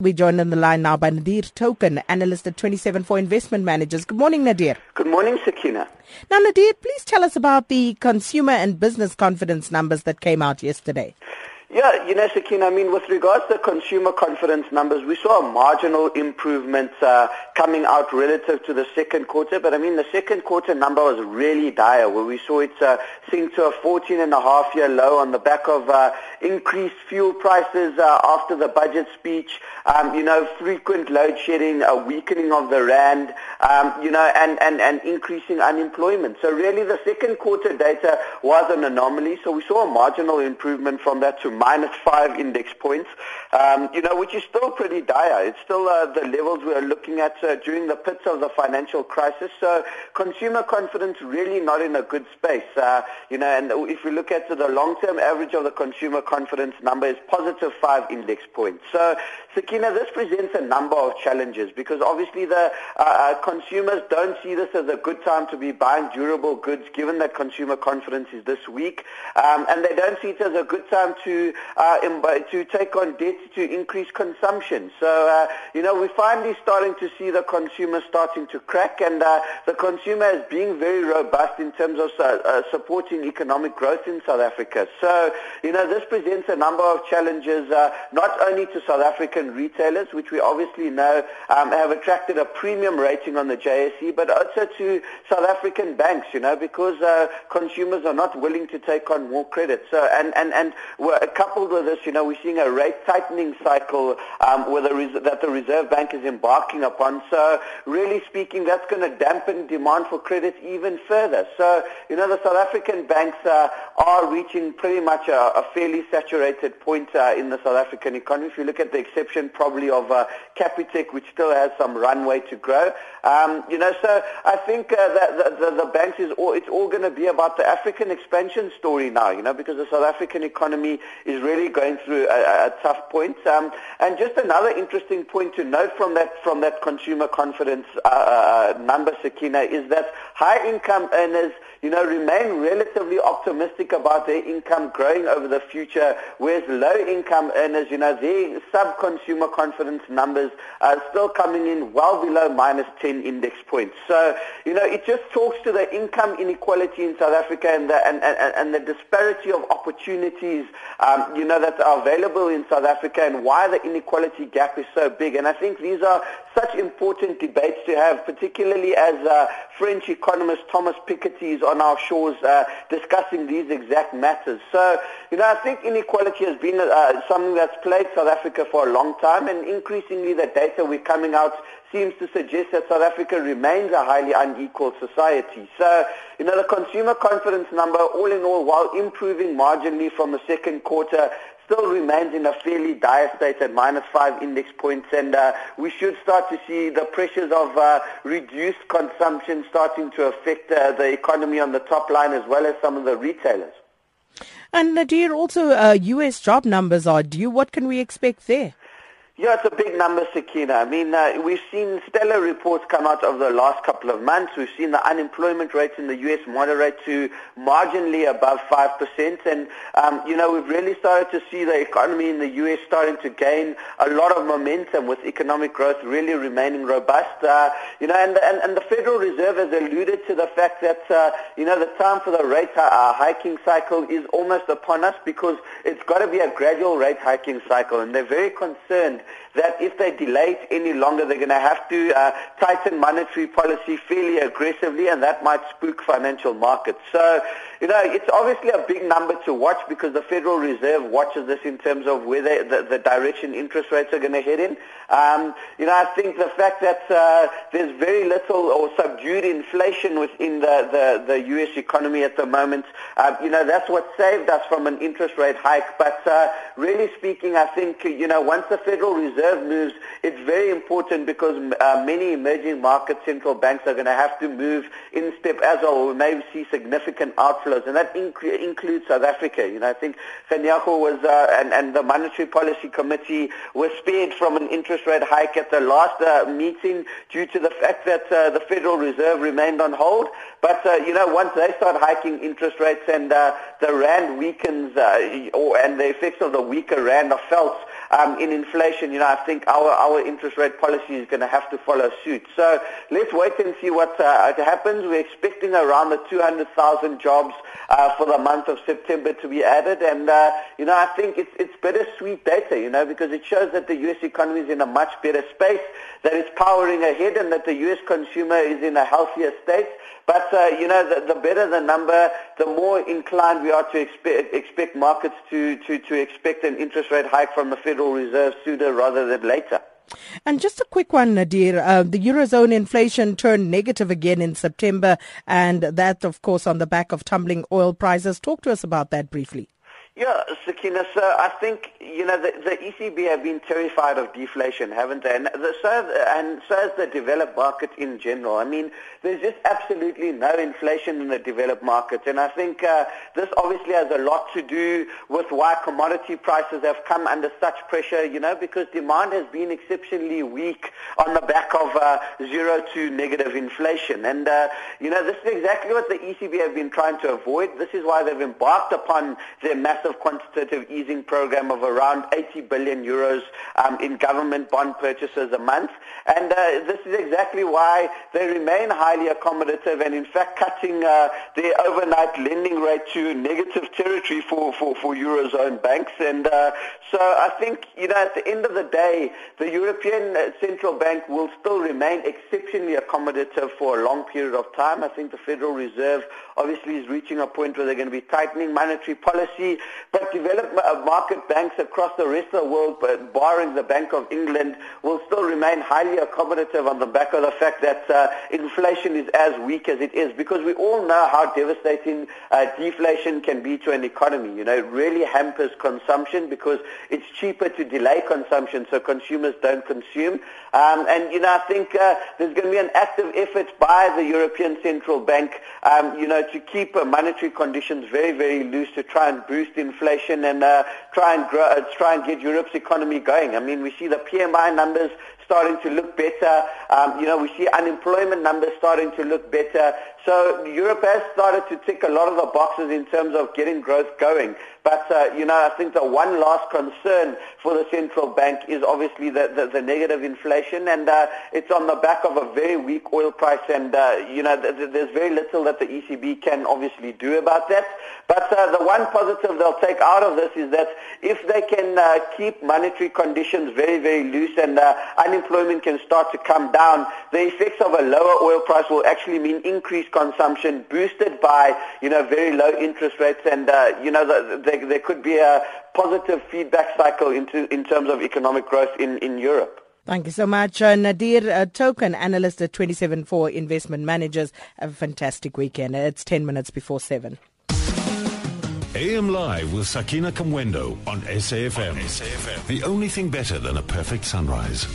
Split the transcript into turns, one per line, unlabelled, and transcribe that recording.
We joined on the line now by Nadir Thokan, analyst at 27four Investment Managers. Good morning, Nadir.
Good morning, Sakina.
Now, Nadir, please tell us about the consumer and business confidence numbers that came out yesterday.
Yeah, you know, I mean, with regards to consumer confidence numbers, we saw a marginal improvement uh, coming out relative to the second quarter, but I mean, the second quarter number was really dire, where we saw it uh, sink to a 14 and a half year low on the back of uh, increased fuel prices uh, after the budget speech, um, you know, frequent load shedding, a weakening of the rand, um, you know, and, and, and increasing unemployment. So really the second quarter data was an anomaly, so we saw a marginal improvement from that to minus five index points, um, you know, which is still pretty dire. It's still uh, the levels we are looking at uh, during the pits of the financial crisis. So consumer confidence really not in a good space. Uh, you know, and if we look at the long-term average of the consumer confidence number is positive five index points. So, Sakina, this presents a number of challenges because obviously the uh, uh, consumers don't see this as a good time to be buying durable goods given that consumer confidence is this weak. Um, and they don't see it as a good time to uh, to take on debt to increase consumption. So, uh, you know, we're finally starting to see the consumer starting to crack and uh, the consumer is being very robust in terms of uh, uh, supporting economic growth in South Africa. So, you know, this presents a number of challenges not only to South African retailers, which we obviously know um, have attracted a premium rating on the JSE, but also to South African banks, you know, because consumers are not willing to take on more credit. So, and, and, and coupled with this, you know, we're seeing a rate tightening cycle um, that the Reserve Bank is embarking upon. So really speaking, that's going to dampen demand for credit even further. So, you know, the South African banks uh, are reaching pretty much a, a fairly saturated point uh, in the South African economy. If you look at the exception probably of uh, Capitec, which still has some runway to grow. Um, you know, so I think uh, that the, the, the banks is all, it's all going to be about the African expansion story now, you know, because the South African economy is really going through a, a tough point. Um, and just another interesting point to note from that from that consumer confidence uh, uh, number, Sakina, is that high income earners you know, remain relatively optimistic about their income growing over the future, whereas low-income earners, you know, their sub-consumer confidence numbers are still coming in well below minus 10 index points. So, you know, it just talks to the income inequality in South Africa and the, and, and, and the disparity of opportunities, um, you know, that are available in South Africa and why the inequality gap is so big. And I think these are such important debates to have, particularly as uh, French economist Thomas Piketty is on our shores uh, discussing these exact matters. So, you know, I think inequality has been uh, something that's plagued South Africa for a long time, and increasingly the data we're coming out seems to suggest that South Africa remains a highly unequal society. So, you know, the consumer confidence number, all in all, while improving marginally from the second quarter, still remains in a fairly dire state at minus five index points, and uh, we should start to see the pressures of uh, reduced consumption starting to affect uh, the economy on the top line as well as some of the retailers.
And Nadir, also U.S. Uh, job numbers are due. What can we expect there?
Yeah, it's a big number, Sakina. I mean, uh, we've seen stellar reports come out over the last couple of months. We've seen the unemployment rates in the U.S. moderate to marginally above 5%. And, um, you know, we've really started to see the economy in the U.S. starting to gain a lot of momentum with economic growth really remaining robust. Uh, you know, and, and, and the Federal Reserve has alluded to the fact that, uh, you know, the time for the rate uh, hiking cycle is almost upon us because it's got to be a gradual rate hiking cycle. And they're very concerned that if they delay it any longer, they're going to have to uh, tighten monetary policy fairly aggressively, and that might spook financial markets. So, you know, it's obviously a big number to watch because the Federal Reserve watches this in terms of where they, the, the direction interest rates are going to head in. Um, you know, I think the fact that uh, there's very little or subdued inflation within the, the, the U.S. economy at the moment, uh, you know, that's what saved us from an interest rate hike. But uh, really speaking, I think, you know, once the Federal Reserve moves, it's very important because uh, many emerging market central banks are going to have to move in step as well. We may see significant outflows, and that inc- includes South Africa. You know, I think Kganyago was, uh, and, and the Monetary Policy Committee was spared from an interest rate hike at the last uh, meeting due to the fact that uh, the Federal Reserve remained on hold. But, uh, you know, once they start hiking interest rates and uh, the rand weakens, uh, or, and the effects of the weaker rand are felt, um, in inflation, you know, I think our, our interest rate policy is going to have to follow suit. So let's wait and see what uh, happens. We're expecting around the 200,000 jobs uh, for the month of September to be added. And, uh, you know, I think it's, it's bittersweet data, you know, because it shows that the U.S. economy is in a much better space, that it's powering ahead and that the U.S. consumer is in a healthier state. But, uh, you know, the, the, better the number, the more inclined we are to expect, expect markets to, to, to expect an interest rate hike from the Federal Reserve sooner rather than later.
And just a quick one, Nadir. Uh, the Eurozone inflation turned negative again in September, and that, of course, on the back of tumbling oil prices. Talk to us about that briefly.
Yeah, Sakina. So I think you know the, the ECB have been terrified of deflation, haven't they? And, the, so and so has the developed market in general. I mean, there's just absolutely no inflation in the developed markets, and I think uh, this obviously has a lot to do with why commodity prices have come under such pressure. You know, because demand has been exceptionally weak on the back of uh, zero to negative inflation, and uh, you know this is exactly what the ECB have been trying to avoid. This is why they've embarked upon their massive massive quantitative easing program of around 80 billion euros um, in government bond purchases a month. And uh, this is exactly why they remain highly accommodative and in fact cutting uh, their overnight lending rate to negative territory for, for, for Eurozone banks. And uh, so I think, you know, at the end of the day, the European Central Bank will still remain exceptionally accommodative for a long period of time. I think the Federal Reserve obviously is reaching a point where they're going to be tightening monetary policy. But developed uh, market banks across the rest of the world, barring the Bank of England, will still remain highly accommodative on the back of the fact that uh, inflation is as weak as it is because we all know how devastating uh, deflation can be to an economy. You know, it really hampers consumption because it's cheaper to delay consumption so consumers don't consume. Um, and, you know, I think uh, there's going to be an active effort by the European Central Bank, um, you know, to keep uh, monetary conditions very, very loose to try and boost inflation and uh, try and grow, uh, try and get Europe's economy going. I mean, we see the PMI numbers starting to look better. Um, you know, we see unemployment numbers starting to look better. So Europe has started to tick a lot of the boxes in terms of getting growth going. But, uh, you know, I think the one last concern for the central bank is obviously the, the, the negative inflation, and uh, it's on the back of a very weak oil price, and, uh, you know, th- th- there's very little that the ECB can obviously do about that. But uh, the one positive they'll take out of this is that if they can uh, keep monetary conditions very, very loose and uh, unemployment can start to come down, the effects of a lower oil price will actually mean increased consumption boosted by, you know, very low interest rates. And, you know, the, the there, there could be a positive feedback cycle into, in terms of economic growth in, in Europe.
Thank you so much. Uh, Nadir uh, Thokan, analyst at 27four Investment Managers. Have a fantastic weekend. It's 10 minutes before 7.
AM Live with Sakina Kamwendo on SAFM. on SAFM. The only thing better than a perfect sunrise.